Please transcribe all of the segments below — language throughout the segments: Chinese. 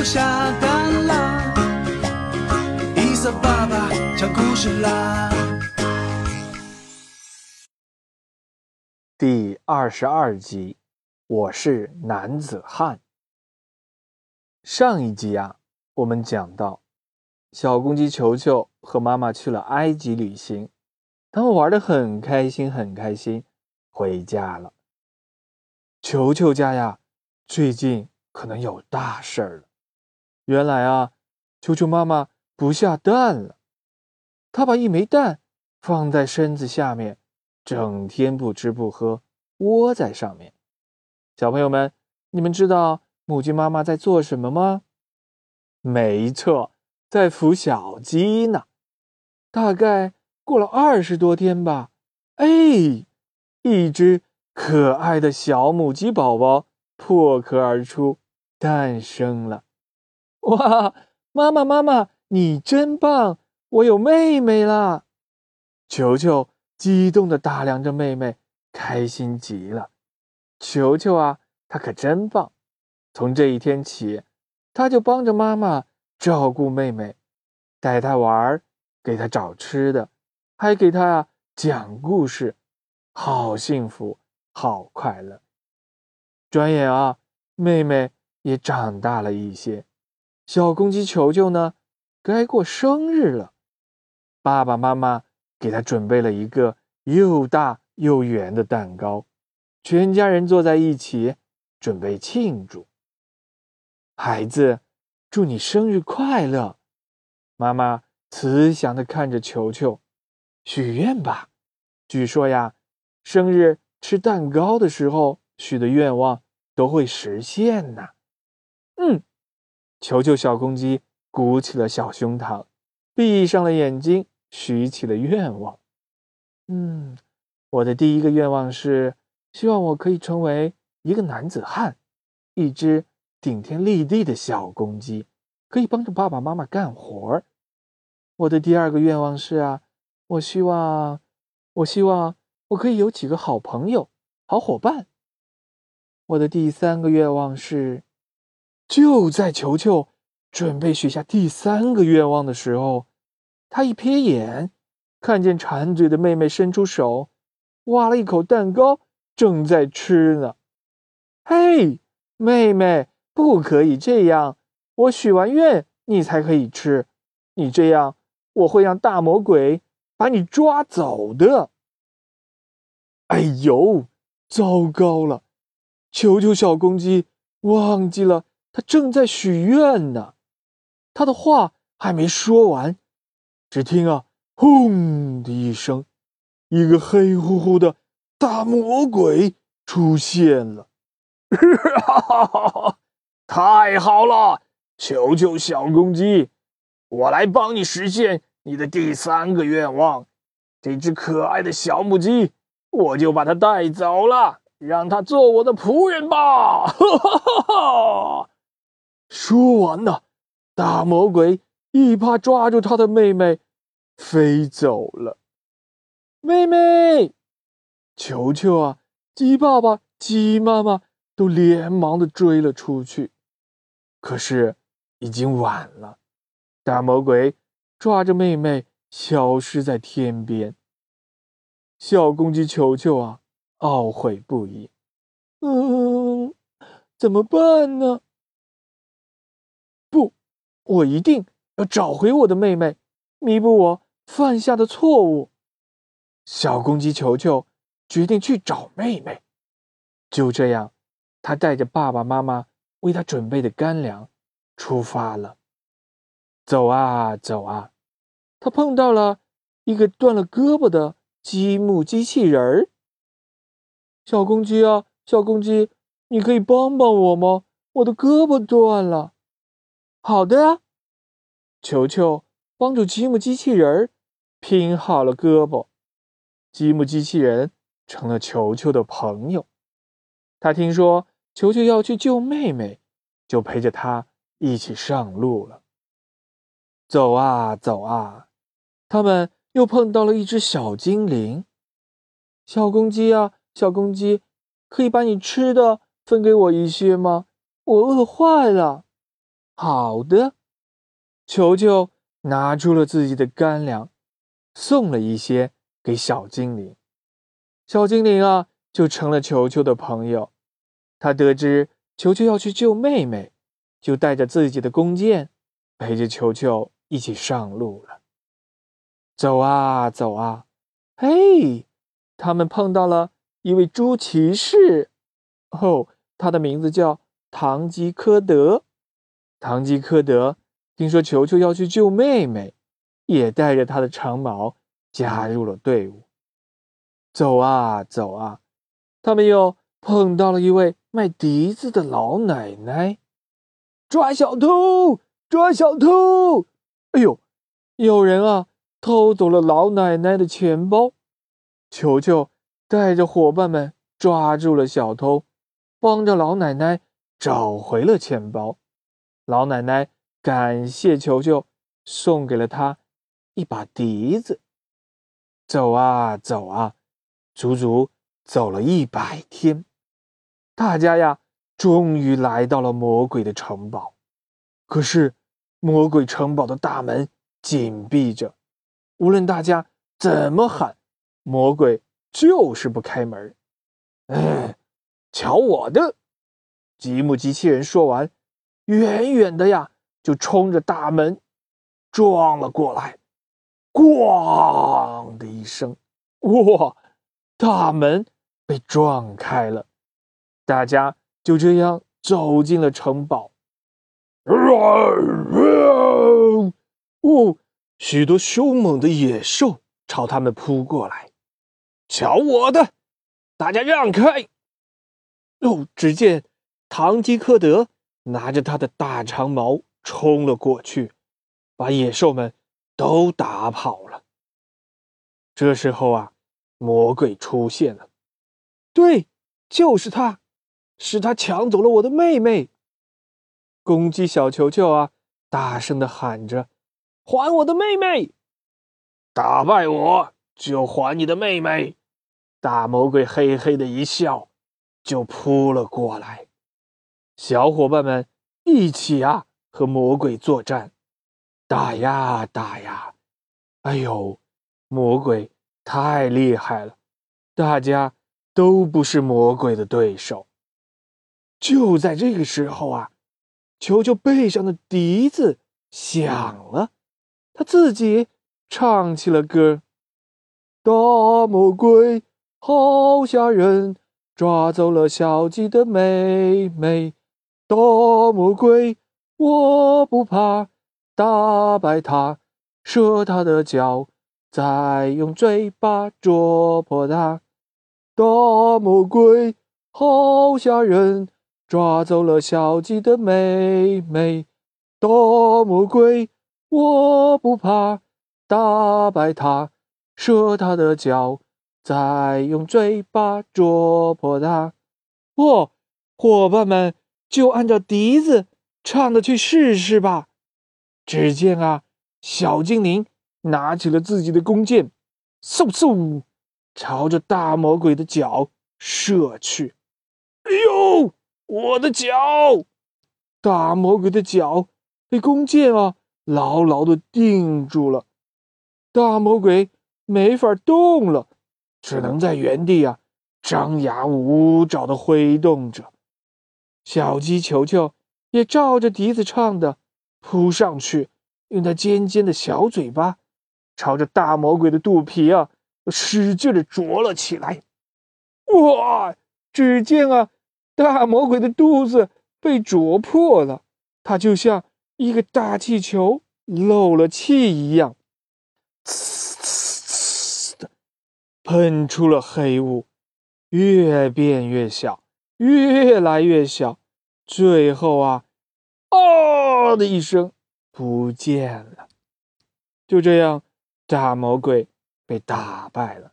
不下蛋啦，伊萨爸爸讲故事啦。第二十二集，我是男子汉。上一集啊，我们讲到，小公鸡球球和妈妈去了埃及旅行，他们玩的很开心，很开心，回家了。球球家呀，最近可能有大事儿了。原来啊，球球妈妈不下蛋了，她把一枚蛋放在身子下面，整天不吃不喝，窝在上面。小朋友们，你们知道母鸡妈妈在做什么吗？没错，在孵小鸡呢。大概过了二十多天吧，哎，一只。可爱的小母鸡宝宝破壳而出，诞生了！哇，妈妈妈妈，你真棒！我有妹妹啦！球球激动地打量着妹妹，开心极了。球球啊，他可真棒！从这一天起，他就帮着妈妈照顾妹妹，带她玩，给她找吃的，还给她啊讲故事，好幸福！好快乐！转眼啊，妹妹也长大了一些。小公鸡球球呢，该过生日了。爸爸妈妈给他准备了一个又大又圆的蛋糕，全家人坐在一起准备庆祝。孩子，祝你生日快乐！妈妈慈祥的看着球球，许愿吧。据说呀，生日。吃蛋糕的时候许的愿望都会实现呢。球球小公鸡鼓起了小胸膛，闭上了眼睛，许起了愿望。嗯，我的第一个愿望是希望我可以成为一个男子汉，一只顶天立地的小公鸡，可以帮着爸爸妈妈干活儿。我的第二个愿望是啊，我希望，我希望。我可以有几个好朋友、好伙伴。我的第三个愿望是，就在球球准备许下第三个愿望的时候，他一瞥眼，看见馋嘴的妹妹伸出手，挖了一口蛋糕，正在吃呢。嘿，妹妹，不可以这样！我许完愿，你才可以吃。你这样，我会让大魔鬼把你抓走的。哎呦，糟糕了！球球小公鸡忘记了，他正在许愿呢。他的话还没说完，只听啊，轰的一声，一个黑乎乎的大魔鬼出现了。太好了，球球小公鸡，我来帮你实现你的第三个愿望。这只可爱的小母鸡。我就把它带走了，让它做我的仆人吧！哈哈哈哈说完呢，大魔鬼一把抓住他的妹妹，飞走了。妹妹，球球啊，鸡爸爸、鸡妈妈都连忙的追了出去，可是已经晚了。大魔鬼抓着妹妹，消失在天边。小公鸡球球啊，懊悔不已。嗯，怎么办呢？我一定要找回我的妹妹，弥补我犯下的错误。小公鸡球球决定去找妹妹。就这样，他带着爸爸妈妈为他准备的干粮出发了。走啊走啊，他碰到了一个断了胳膊的。积木机器人儿，小公鸡啊，小公鸡，你可以帮帮我吗？我的胳膊断了。好的呀，球球帮助积木机器人拼好了胳膊，积木机器人成了球球的朋友。他听说球球要去救妹妹，就陪着他一起上路了。走啊走啊，他们。又碰到了一只小精灵，小公鸡啊，小公鸡，可以把你吃的分给我一些吗？我饿坏了。好的。球球拿出了自己的干粮，送了一些给小精灵。小精灵啊，就成了球球的朋友。他得知球球要去救妹妹，就带着自己的弓箭，陪着球球一起上路了。走啊走啊，嘿，他们碰到了一位猪骑士。哦，他的名字叫唐吉诃德。唐吉诃德听说球球要去救妹妹，也带着他的长矛加入了队伍。走啊走啊，他们又碰到了一位卖笛子的老奶奶。抓小偷！抓小偷！哎呦，有人啊！偷走了老奶奶的钱包，球球带着伙伴们抓住了小偷，帮着老奶奶找回了钱包。老奶奶感谢球球，送给了他一把笛子。走啊走啊，足足走了一百天，大家呀，终于来到了魔鬼的城堡。可是，魔鬼城堡的大门紧闭着。无论大家怎么喊，魔鬼就是不开门。嗯，瞧我的！积木机器人说完，远远的呀，就冲着大门撞了过来。咣的一声，哇！大门被撞开了，大家就这样走进了城堡。哦！许多凶猛的野兽朝他们扑过来，瞧我的！大家让开！哦，只见唐吉诃德拿着他的大长矛冲了过去，把野兽们都打跑了。这时候啊，魔鬼出现了，对，就是他，是他抢走了我的妹妹。公鸡小球球啊，大声的喊着。还我的妹妹！打败我就还你的妹妹！大魔鬼嘿嘿的一笑，就扑了过来。小伙伴们一起啊，和魔鬼作战，打呀打呀！哎呦，魔鬼太厉害了，大家都不是魔鬼的对手。就在这个时候啊，球球背上的笛子响了。他自己唱起了歌：“大魔鬼好吓人，抓走了小鸡的妹妹。大魔鬼我不怕，打败他，射他的脚，再用嘴巴啄破他。大魔鬼好吓人，抓走了小鸡的妹妹。大魔鬼。”我不怕，打败他，射他的脚，再用嘴巴啄破他。哦，伙伴们，就按照笛子唱的去试试吧。只见啊，小精灵拿起了自己的弓箭，嗖嗖，朝着大魔鬼的脚射去。哎呦，我的脚！大魔鬼的脚被弓箭啊！牢牢的定住了，大魔鬼没法动了，只能在原地啊张牙舞爪的挥动着。小鸡球球也照着笛子唱的扑上去，用它尖尖的小嘴巴朝着大魔鬼的肚皮啊使劲的啄了起来。哇！只见啊，大魔鬼的肚子被啄破了，它就像……一个大气球漏了气一样，呲呲呲的喷出了黑雾，越变越小，越来越小，最后啊，哦的一声不见了。就这样，大魔鬼被打败了。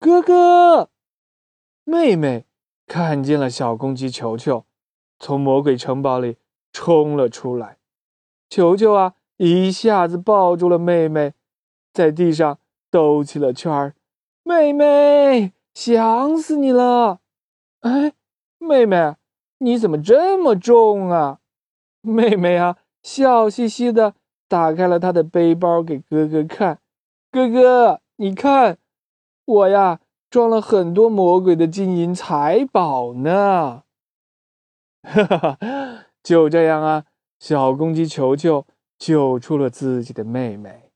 哥哥，妹妹看见了小公鸡球球，从魔鬼城堡里冲了出来。球球啊，一下子抱住了妹妹，在地上兜起了圈儿。妹妹，想死你了！哎，妹妹，你怎么这么重啊？妹妹啊，笑嘻嘻的打开了她的背包给哥哥看。哥哥，你看，我呀装了很多魔鬼的金银财宝呢。哈哈哈，就这样啊，小公鸡球球救出了自己的妹妹，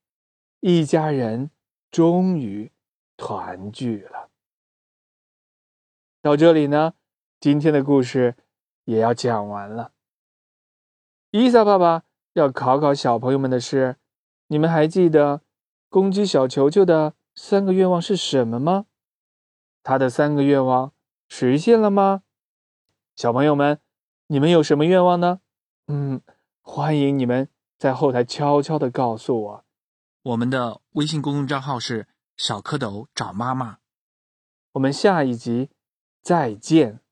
一家人终于团聚了。到这里呢，今天的故事也要讲完了。伊萨爸爸要考考小朋友们的是：你们还记得公鸡小球球的三个愿望是什么吗？他的三个愿望实现了吗？小朋友们，你们有什么愿望呢？嗯，欢迎你们在后台悄悄的告诉我。我们的微信公众账号是小蝌蚪找妈妈。我们下一集再见。